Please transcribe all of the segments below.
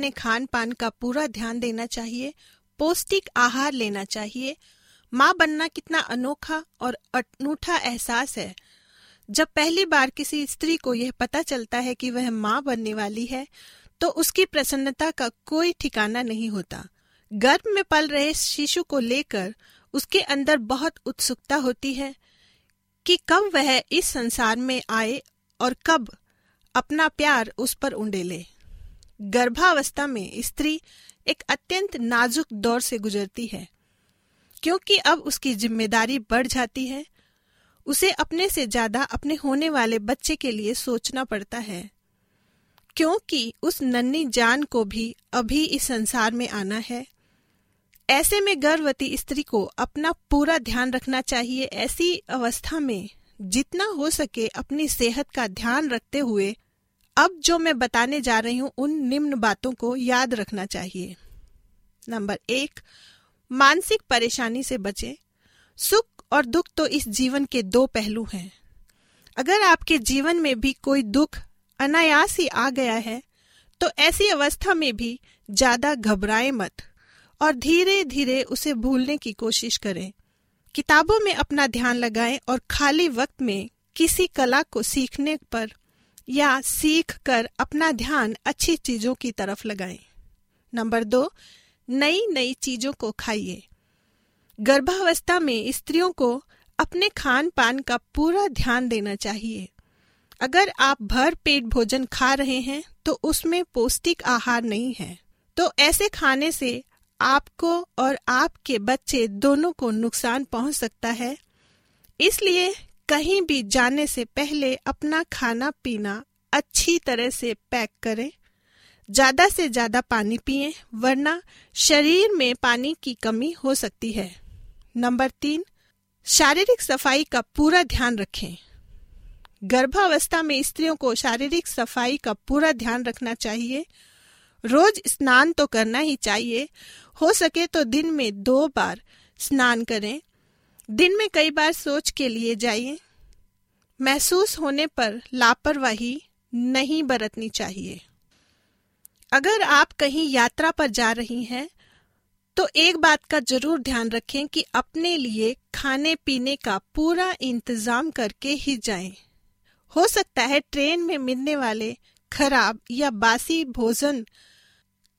अपने खान पान का पूरा ध्यान देना चाहिए, पौष्टिक आहार लेना चाहिए। माँ बनना कितना अनोखा और अनूठा एहसास है। जब पहली बार किसी स्त्री को यह पता चलता है कि वह माँ बनने वाली है तो उसकी प्रसन्नता का कोई ठिकाना नहीं होता। गर्भ में पल रहे शिशु को लेकर उसके अंदर बहुत उत्सुकता होती है कि कब वह इस संसार में आए और कब अपना प्यार उस पर उंडेले। गर्भावस्था में स्त्री एक अत्यंत नाजुक दौर से गुजरती है, क्योंकि अब उसकी ज़िम्मेदारी बढ़ जाती है। उसे अपने से ज़्यादा अपने होने वाले बच्चे के लिए सोचना पड़ता है, क्योंकि उस नन्ही जान को भी अभी इस संसार में आना है। ऐसे में गर्भवती स्त्री को अपना पूरा ध्यान रखना चाहिए ऐसी अवस्था में जितना हो सके अपनी सेहत का ध्यान रखते हुए अब जो मैं बताने जा रही हूँ, उन निम्न बातों को याद रखना चाहिए। नंबर एक, मानसिक परेशानी से बचे। सुख और दुख तो इस जीवन के दो पहलू हैं। अगर आपके जीवन में भी कोई दुख अनायास ही आ गया है तो ऐसी अवस्था में भी ज़्यादा घबराए मत और धीरे धीरे उसे भूलने की कोशिश करें। किताबों में अपना ध्यान लगाएँ और खाली वक्त में किसी कला को सीखने पर या सीख कर अपना ध्यान अच्छी चीज़ों की तरफ़ लगाएँ। नंबर दो नई नई चीज़ों को खाइए। गर्भावस्था में स्त्रियों को अपने खान पान का पूरा ध्यान देना चाहिए। अगर आप भर पेट भोजन खा रहे हैं तो उसमें पौष्टिक आहार नहीं है। तो ऐसे खाने से आपको और आपके बच्चे दोनों को नुकसान पहुँच सकता है। इसलिए कहीं भी जाने से पहले अपना खाना पीना अच्छी तरह से पैक करें। ज़्यादा से ज़्यादा पानी पिए, वरना शरीर में पानी की कमी हो सकती है। नंबर तीन, शारीरिक सफ़ाई का पूरा ध्यान रखें। गर्भावस्था में स्त्रियों को शारीरिक सफ़ाई का पूरा ध्यान रखना चाहिए। रोज स्नान तो करना ही चाहिए। हो सके तो दिन में दो बार स्नान करें। दिन में कई बार सोच के लिए जाइए महसूस होने पर लापरवाही नहीं बरतनी चाहिए अगर आप कहीं यात्रा पर जा रही हैं तो एक बात का ज़रूर ध्यान रखें कि अपने लिए खाने पीने का पूरा इंतज़ाम करके ही जाएँ। हो सकता है ट्रेन में मिलने वाले खराब या बासी भोजन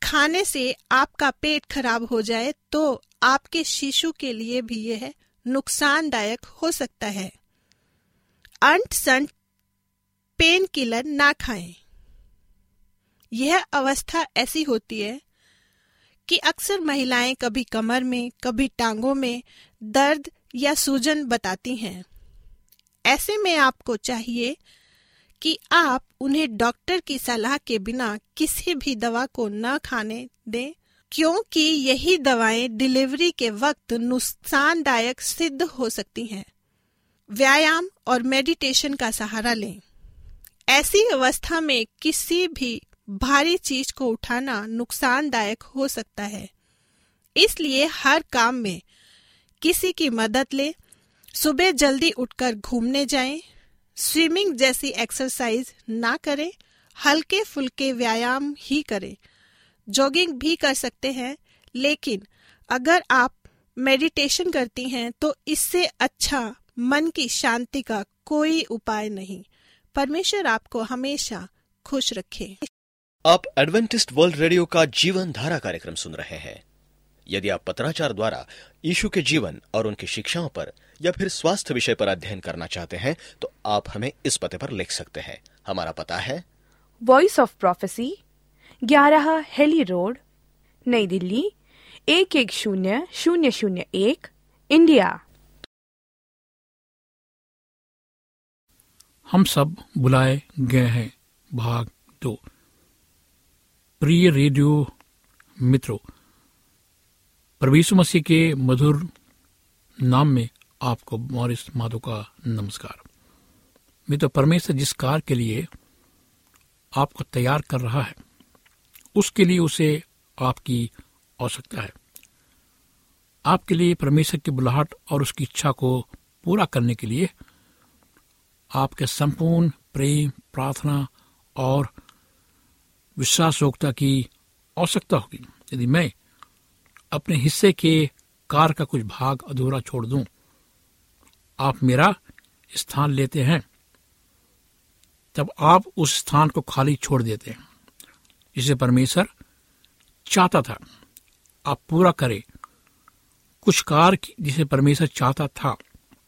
खाने से आपका पेट खराब हो जाए तो आपके शिशु के लिए भी यह नुकसानदायक हो सकता है। अंट संट पेन किलर ना खाएँ। यह अवस्था ऐसी होती है कि अक्सर महिलाएँ कभी कमर में, कभी टांगों में दर्द या सूजन बताती हैं। ऐसे में आपको चाहिए कि आप उन्हें डॉक्टर की सलाह के बिना किसी भी दवा को न खाने दें क्योंकि यही दवाएँ डिलीवरी के वक्त नुकसानदायक सिद्ध हो सकती हैं। व्यायाम और मेडिटेशन का सहारा लें। ऐसी अवस्था में किसी भी भारी चीज़ को उठाना नुकसानदायक हो सकता है। इसलिए हर काम में किसी की मदद लें सुबह जल्दी उठकर घूमने जाएँ, स्विमिंग जैसी एक्सरसाइज ना करें हल्के फुल्के व्यायाम ही करें। जॉगिंग भी कर सकते हैं लेकिन अगर आप मेडिटेशन करती हैं तो इससे अच्छा मन की शांति का कोई उपाय नहीं। परमेश्वर आपको हमेशा खुश रखे। आप एडवेंटिस्ट वर्ल्ड रेडियो का जीवन धारा कार्यक्रम सुन रहे हैं। यदि आप पत्राचार द्वारा यीशु के जीवन और उनकी शिक्षाओं पर या फिर स्वास्थ्य विषय पर अध्ययन करना चाहते हैं तो आप हमें इस पते पर लिख सकते हैं। हमारा पता है वॉइस ऑफ़ प्रोफेसी ग्यारह हेली रोड, नई दिल्ली, एक एक शून्य शून्य शून्य एक, इंडिया। हम सब बुलाए गए हैं भाग दो। प्रिय रेडियो मित्रों प्रवीषु मसीह के मधुर नाम में आपको मॉरिस माधो का नमस्कार। मित्र, परमेश्वर जिस कार के लिए आपको तैयार कर रहा है उसके लिए उसे आपकी आवश्यकता है। आपके लिए परमेश्वर की बुलाहट और उसकी इच्छा को पूरा करने के लिए आपके संपूर्ण प्रेम प्रार्थना और विश्वासयोग्यता की आवश्यकता होगी। यदि मैं अपने हिस्से के कार का कुछ भाग अधूरा छोड़ दूँ, आप मेरा स्थान लेते हैं तब आप उस स्थान को खाली छोड़ देते हैं। जिसे परमेश्वर चाहता था। आप पूरा करें। कुछ कार जिसे परमेश्वर चाहता था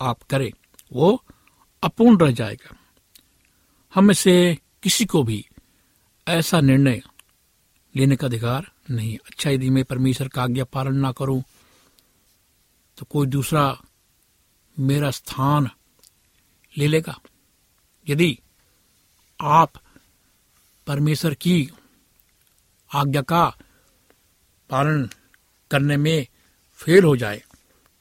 आप करें, वो अपूर्ण रह जाएगा। हम में से किसी को भी ऐसा निर्णय लेने का अधिकार नहीं। अच्छा यदि मैं परमेश्वर का आज्ञा पालन ना करूँ तो कोई दूसरा मेरा स्थान ले लेगा। यदि आप परमेश्वर की आज्ञा का पालन करने में फेल हो जाए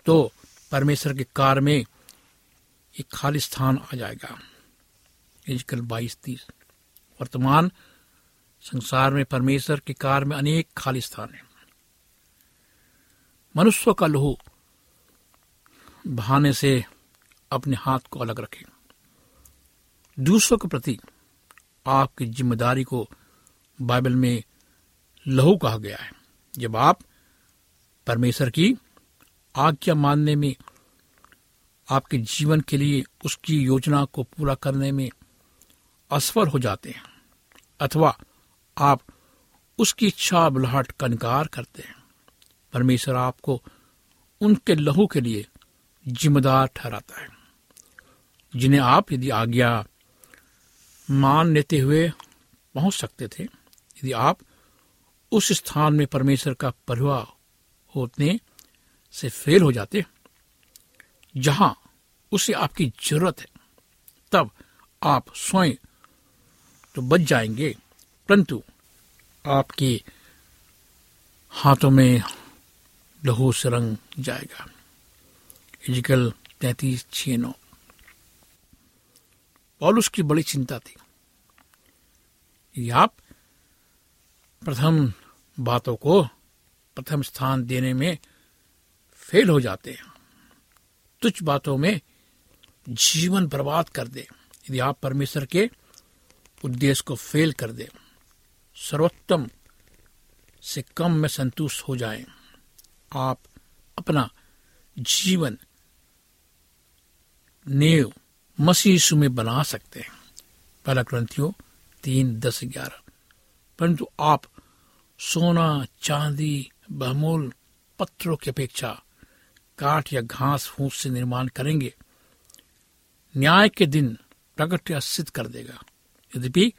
तो परमेश्वर के कार में एक खाली स्थान आ जाएगा। एजकल बाईस तीस। वर्तमान संसार में परमेश्वर के कार में अनेक खाली स्थान हैं। मनुष्य का लहू बहाने से अपने हाथ को अलग रखें। दूसरों के प्रति आपकी ज़िम्मेदारी को बाइबल में लहू कहा गया है। जब आप परमेश्वर की आज्ञा मानने में, आपके जीवन के लिए उसकी योजना को पूरा करने में असफल हो जाते हैं, अथवा आप उसकी इच्छा बुलाहट का इनकार करते हैं, परमेश्वर आपको उनके लहू के लिए जिम्मेदार ठहराता है, जिन्हें आप यदि आज्ञा मान लेते हुए पहुँच सकते थे, यदि आप उस स्थान में परमेश्वर का परिवार होने से फेल हो जाते जहाँ उसे आपकी ज़रूरत है, तब आप स्वयं तो बच जाएँगे। परंतु आपके हाथों में लहू से रंग जाएगा। इजिकल तैतीस छ नौ। पॉलुस बड़ी चिंता थी। आप प्रथम बातों को प्रथम स्थान देने में फेल हो जाते हैं। तुच्छ बातों में जीवन बर्बाद कर दे। यदि आप परमेश्वर के उद्देश्य को फेल कर दे सर्वोत्तम से कम में संतुष्ट हो जाएँ, आप अपना जीवन नेव मसीह में बना सकते हैं। पहला ग्रंथियों तीन दस ग्यारह। परंतु आप सोना, चांदी, बहुमूल, पत्थरों की अपेक्षा काठ या घास फूस से निर्माण करेंगे। न्याय के दिन प्रकट या सिद्ध कर देगा। यद्यपि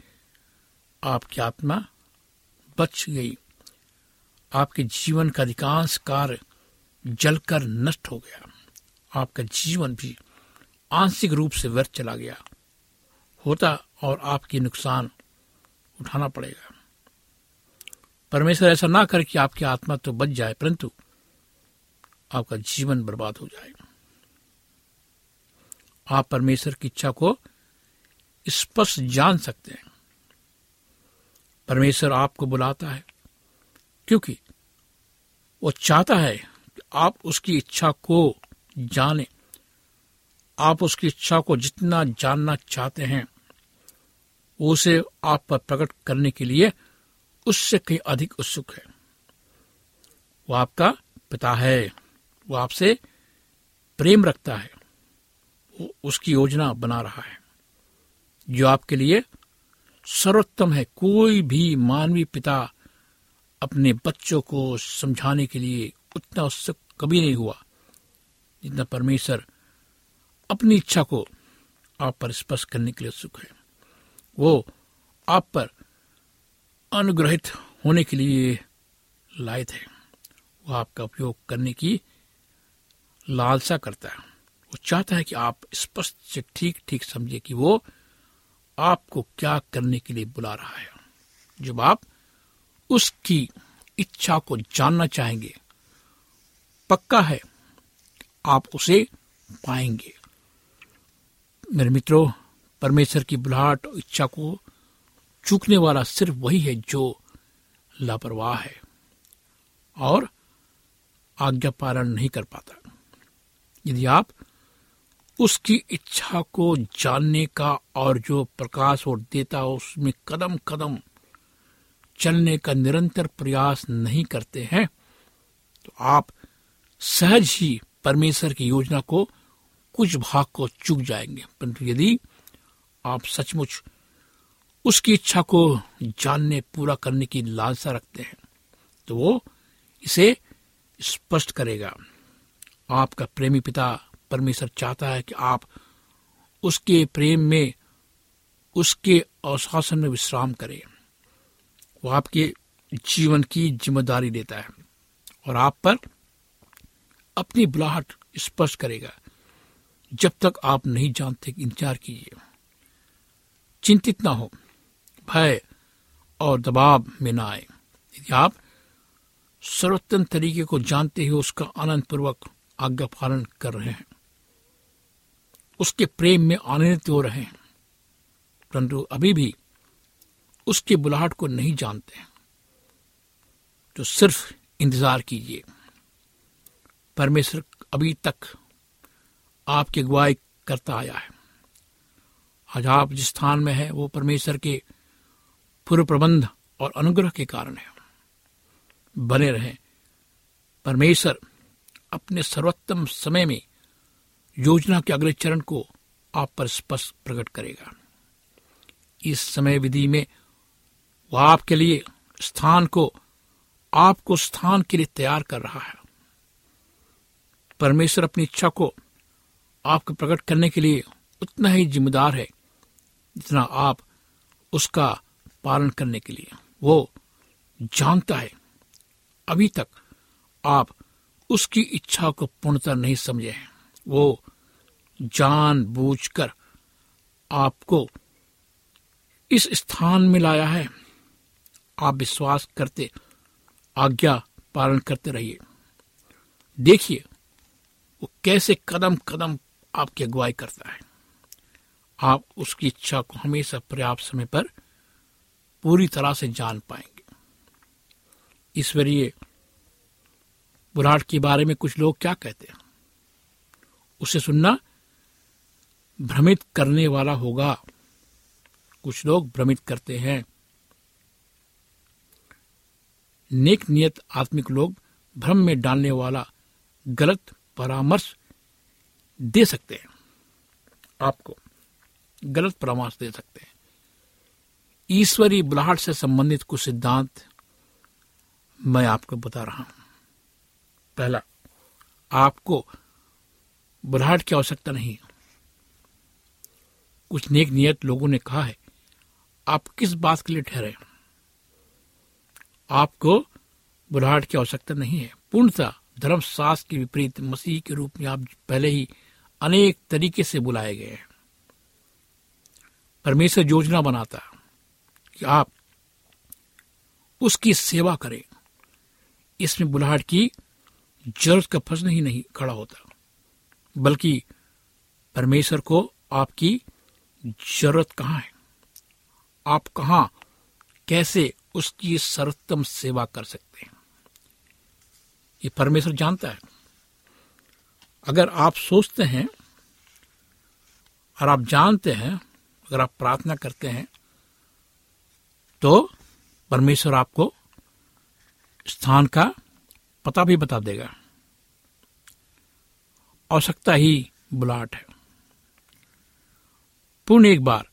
आपकी आत्मा बच गई। आपके जीवन का अधिकांश कार्य जलकर नष्ट हो गया। आपका जीवन भी आंशिक रूप से व्यर्थ चला गया। होता और आपकी नुकसान उठाना पड़ेगा। परमेश्वर ऐसा ना करे कि आपकी आत्मा तो बच जाए, परंतु आपका जीवन बर्बाद हो जाए। आप परमेश्वर की इच्छा को स्पष्ट जान सकते हैं। परमेश्वर आपको बुलाता है, क्योंकि वो चाहता है कि आप उसकी इच्छा को जाने। आप उसकी इच्छा को जितना जानना चाहते हैं, उसे आप पर प्रकट करने के लिए उससे कहीं अधिक उत्सुक है। वो आपका पिता है। वो आपसे प्रेम रखता है। वो उसकी योजना बना रहा है। जो आपके लिए सर्वोत्तम है। कोई भी मानवीय पिता अपने बच्चों को समझाने के लिए उतना उत्सुक कभी नहीं हुआ जितना परमेश्वर अपनी इच्छा को आप पर स्पष्ट करने के लिए उत्सुक है। वो आप पर अनुग्रहित होने के लिए लायक है वो आपका उपयोग करने की लालसा करता है। वो चाहता है कि आप स्पष्ट से ठीक ठीक समझे कि वो आपको क्या करने के लिए बुला रहा है। जब आप उसकी इच्छा को जानना चाहेंगे, पक्का है आप उसे पाएँगे। मेरे मित्रों, परमेश्वर की बुलाहट इच्छा को चूकने वाला सिर्फ़ वही है जो लापरवाह है और आज्ञा पालन नहीं कर पाता। यदि आप उसकी इच्छा को जानने का और जो प्रकाश और देता हो, उसमें कदम कदम चलने का निरंतर प्रयास नहीं करते हैं तो आप सहज ही परमेश्वर की योजना को, कुछ भाग को चूक जाएँगे। परंतु यदि आप सचमुच उसकी इच्छा को जानने, पूरा करने की लालसा रखते हैं। तो वो इसे स्पष्ट करेगा। आपका प्रेमी पिता परमेश्वर चाहता है कि आप उसके प्रेम में, उसके अवशासन में विश्राम करें। वो आपके जीवन की ज़िम्मेदारी लेता है और आप पर अपनी बुलाहट स्पष्ट करेगा। जब तक आप नहीं जानते इंतज़ार कीजिए। चिंतित ना हो। भय और दबाव में ना आए। यदि आप सर्वोत्तम तरीके को जानते हुए उसका आनंद पूर्वक आज्ञा पालन कर रहे हैं। उसके प्रेम में आनंदित हो रहे हैं। परंतु अभी भी उसकी बुलाहट को नहीं जानते तो सिर्फ़ इंतज़ार कीजिए। परमेश्वर अभी तक आपकी अगुवाई करता आया है। आज आप जिस स्थान में है, वो परमेश्वर के पूर्व प्रबंध और अनुग्रह के कारण है। बने रहें। परमेश्वर अपने सर्वोत्तम समय में योजना के अगले चरण को आप पर स्पष्ट प्रकट करेगा। इस समय विधि में वह आपके लिए स्थान को, आपको स्थान के लिए तैयार कर रहा है। परमेश्वर अपनी इच्छा को आपको प्रकट करने के लिए उतना ही जिम्मेदार है जितना आप उसका पालन करने के लिए। वो जानता है, अभी तक आप उसकी इच्छा को पूर्णतः नहीं समझे हैं। वो जान बूझकर आपको इस स्थान में लाया है। आप विश्वास करते, आज्ञा पालन करते रहिए। देखिए, वो कैसे कदम कदम आपकी अगुवाई करता है। आप उसकी इच्छा को हमेशा पर्याप्त समय पर पूरी तरह से जान पाएँगे। ईश्वरीय बुराट के बारे में कुछ लोग क्या कहते हैं? उसे सुनना भ्रमित करने वाला होगा। कुछ लोग भ्रमित करते हैं। नेक नियत आत्मिक लोग भ्रम में डालने वाला गलत परामर्श दे सकते हैं। आपको गलत परामर्श दे सकते हैं। ईश्वरी बुलाहट से संबंधित कुछ सिद्धांत मैं आपको बता रहा हूँ। पहला, आपको बुलाहट की आवश्यकता नहीं। कुछ नेक नियत लोगों ने कहा है, आप किस बात के लिए ठहरे? आपको बुलाहट की आवश्यकता नहीं है। पूर्णतः धर्मशास्त्र के विपरीत मसीह के रूप में आप पहले ही अनेक तरीके से बुलाए गए हैं। परमेश्वर योजना बनाता कि आप उसकी सेवा करें। इसमें बुलाहट की ज़रूरत का प्रश्न ही नहीं खड़ा होता, बल्कि परमेश्वर को आपकी ज़रूरत कहाँ है? आप कहा, कैसे उसकी सर्वोत्तम सेवा कर सकते हैं? ये परमेश्वर जानता है। अगर आप सोचते हैं और आप जानते हैं, अगर आप प्रार्थना करते हैं तो परमेश्वर आपको स्थान का पता भी बता देगा। आवश्यकता ही बुलाट है। पुण्य एक बार,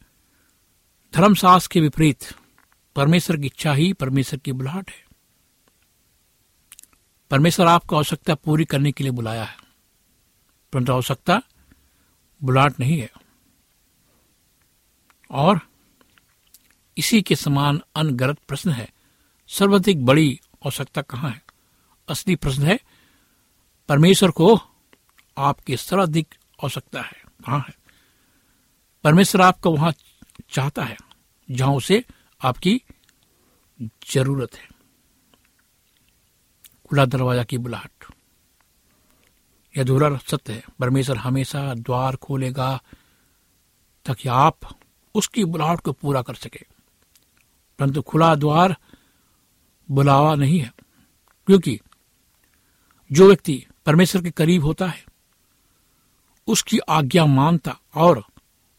धर्मशास्त्र के विपरीत, परमेश्वर की इच्छा ही परमेश्वर की बुलाहट है। परमेश्वर आपको आवश्यकता पूरी करने के लिए बुलाया है, परंतु आवश्यकता बुलाहट नहीं है। और इसी के समान अनगरत प्रश्न है। सर्वाधिक बड़ी आवश्यकता कहाँ है? असली प्रश्न है, परमेश्वर को आपकी सर्वाधिक आवश्यकता है कहाँ है। परमेश्वर आपका वहाँ चाहता है, जहाँ उसे आपकी ज़रूरत है। खुला दरवाज़ा की बुलाहट। यह अधूरा सत्य है, परमेश्वर हमेशा द्वार खोलेगा, ताकि आप उसकी बुलाहट को पूरा कर सके। परंतु खुला द्वार बुलावा नहीं है, क्योंकि जो व्यक्ति परमेश्वर के करीब होता है, उसकी आज्ञा मानता और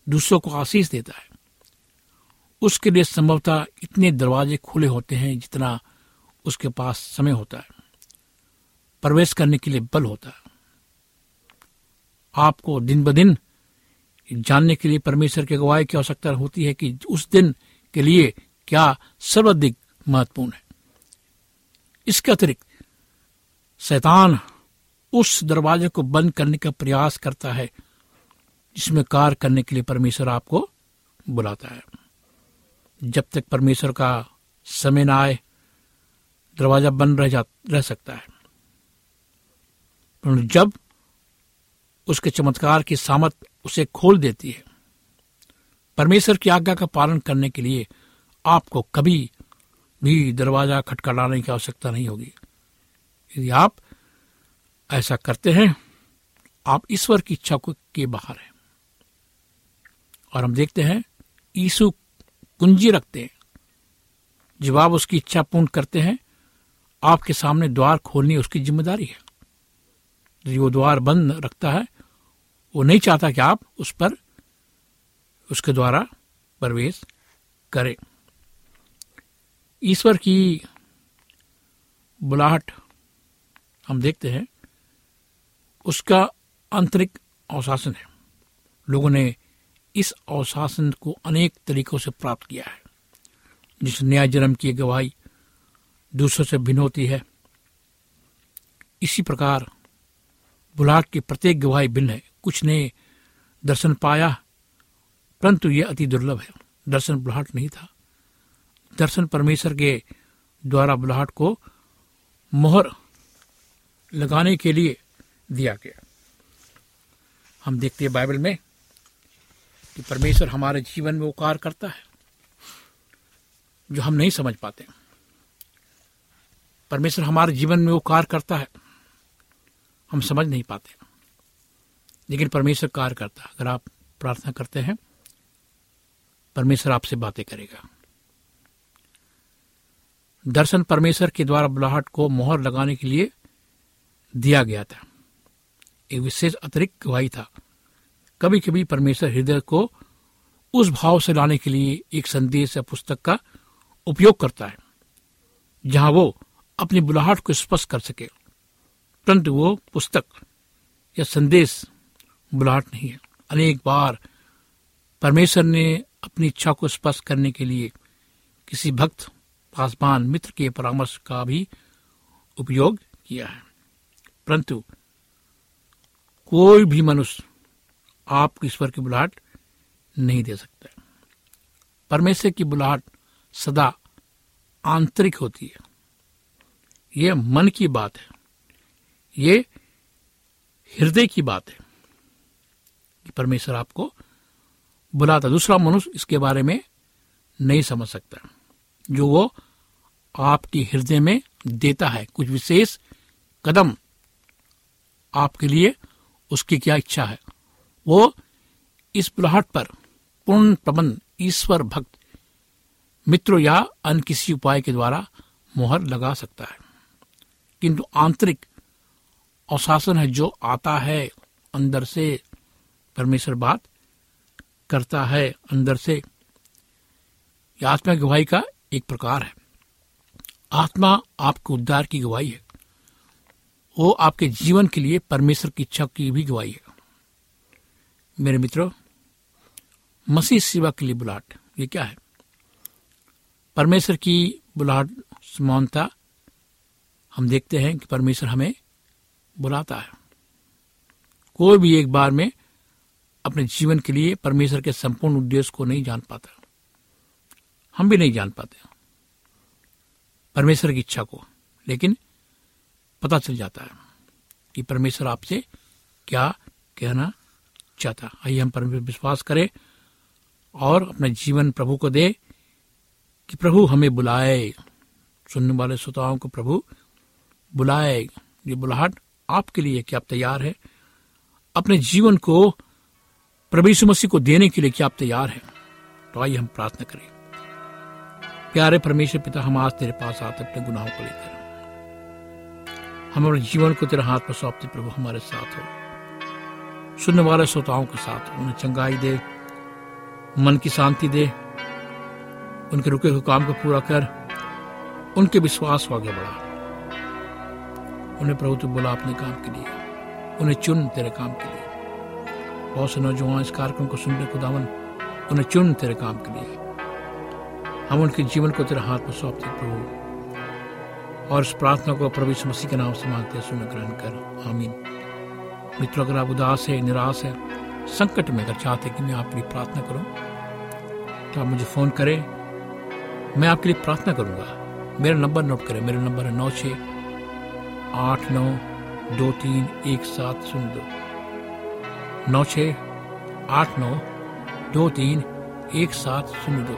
दूसरों को आशीष देता है। उसके लिए संभवतः इतने दरवाजे खुले होते हैं जितना उसके पास समय होता है। प्रवेश करने के लिए बल होता है। आपको दिन ब दिन जानने के लिए परमेश्वर की अगुवाई की आवश्यकता होती है कि उस दिन के लिए क्या सर्वाधिक महत्वपूर्ण है? इसके अतिरिक्त, शैतान उस दरवाजे को बंद करने का प्रयास करता है, जिसमें कार्य करने के लिए परमेश्वर आपको बुलाता है। जब तक परमेश्वर का समय ना आए, दरवाज़ा बंद रह जा, रह सकता है। जब उसके चमत्कार की सामत उसे खोल देती है, परमेश्वर की आज्ञा का पालन करने के लिए आपको कभी भी दरवाज़ा खटखटाने की आवश्यकता नहीं होगी। यदि आप ऐसा करते हैं, आप ईश्वर की इच्छा को बाहर हैं। और हम देखते हैं यीशु कुंजी रखते हैं। जब आप उसकी इच्छा पूर्ण करते हैं, आपके सामने द्वार खोलनी उसकी ज़िम्मेदारी है। जो वो द्वार बंद रखता है, वो नहीं चाहता कि आप उस पर, उसके द्वारा प्रवेश करें। ईश्वर की बुलाहट हम देखते हैं, उसका आंतरिक अवशासन है। लोगों ने इस अवशासन को अनेक तरीकों से प्राप्त किया है। जिस न्याय जन्म की गवाही दूसरों से भिन्न होती है, इसी प्रकार बुलाहट की प्रत्येक गवाही भिन्न है। कुछ ने दर्शन पाया, परंतु यह अति दुर्लभ है। दर्शन बुलाहट नहीं था। दर्शन परमेश्वर के द्वारा बुलाहट को मोहर लगाने के लिए दिया गया। हम देखते हैं बाइबल में कि परमेश्वर हमारे जीवन में वो करता है, जो हम नहीं समझ पाते। परमेश्वर हमारे जीवन में वो करता है, हम समझ नहीं पाते। लेकिन परमेश्वर कार्य करता है। अगर आप प्रार्थना करते हैं, परमेश्वर आपसे बातें करेगा। दर्शन परमेश्वर के द्वारा बुलाहट को मोहर लगाने के लिए दिया गया था। एक विशेष अतिरिक्त गवाही था। कभी कभी परमेश्वर हृदय को उस भाव से लाने के लिए एक संदेश या पुस्तक का उपयोग करता है, जहाँ वो अपनी बुलाहट को स्पष्ट कर सके। परंतु वो पुस्तक या संदेश बुलाहट नहीं है। अनेक बार परमेश्वर ने अपनी इच्छा को स्पष्ट करने के लिए किसी भक्त पासवान मित्र के परामर्श का भी उपयोग किया है। परंतु कोई भी मनुष्य आपको ईश्वर की बुलाहट नहीं दे सकता। परमेश्वर की बुलाहट सदा आंतरिक होती है। यह मन की बात है। ये हृदय की बात है कि परमेश्वर आपको बुलाता दूसरा मनुष्य इसके बारे में नहीं समझ सकता। जो वो आपके हृदय में देता है। कुछ विशेष कदम आपके लिए उसकी क्या इच्छा है? वो इस बुलाहट पर पूर्ण प्रबंध, ईश्वर भक्त, मित्रों या अन्य किसी उपाय के द्वारा मोहर लगा सकता है। किंतु आंतरिक अवशासन है जो आता है अंदर से, परमेश्वर बात करता है अंदर से। आत्मा गवाही का एक प्रकार है। आत्मा आपके उद्धार की गवाही है। वो आपके जीवन के लिए परमेश्वर की इच्छा की भी गवाही है। मेरे मित्रों, मसीह सेवा के लिए बुलाहट, ये क्या है? परमेश्वर की बुलाहट, समानता, हम देखते हैं कि परमेश्वर हमें बुलाता है। कोई भी एक बार में अपने जीवन के लिए परमेश्वर के संपूर्ण उद्देश्य को नहीं जान पाता। हम भी नहीं जान पाते परमेश्वर की इच्छा को। लेकिन पता चल जाता है कि परमेश्वर आपसे क्या कहना चाहता आइए हम परमेश्वर विश्वास करें और अपना जीवन प्रभु को दे कि प्रभु हमें बुलाए। सुनने वाले श्रोताओं को प्रभु बुलाए। ये बुलाहट आपके लिए क्या आप तैयार है? अपने जीवन को प्रभु यीशु मसीह को देने के लिए क्या आप तैयार हैं? तो आइए हम प्रार्थना करें। प्यारे परमेश्वर पिता, हम आज तेरे पास आते अपने गुनाहों को लेकर। हमारे जीवन को तेरे हाथ में सौंपते प्रभु, हमारे साथ हो। सुनने वाले श्रोताओं के साथ हो। उन्हें चंगाई दे, मन की शांति दे, उनके रुके हुए काम को पूरा कर, उनके विश्वास को आगे बढ़ा। उन्हें प्रभु, तू बोला अपने काम के लिए, उन्हें चुन तेरे काम के लिए। बहुत से नौजवान इस कार्यक्रम को सुनने को दामन, उन्हें चुन तेरे काम के लिए। हम उनके जीवन को तेरे हाथ में सौंपते प्रभु। और इस प्रार्थना को प्रभु मसीह के नाम से मांगते हैं सुन ग्रहण कर। आमीन। मित्रों, अगर आप उदास है, निराश है, संकट में अगर चाहते कि मैं आपके लिए प्रार्थना करूँ तो आप मुझे फ़ोन करें। मैं आपके लिए प्रार्थना करूँगा। मेरा नंबर नोट करें। मेरा नंबर है नौ छ आठ नौ दो तीन एक सात शून्य दो। नौ छ आठ नौ दो तीन एक सात शून्य दो।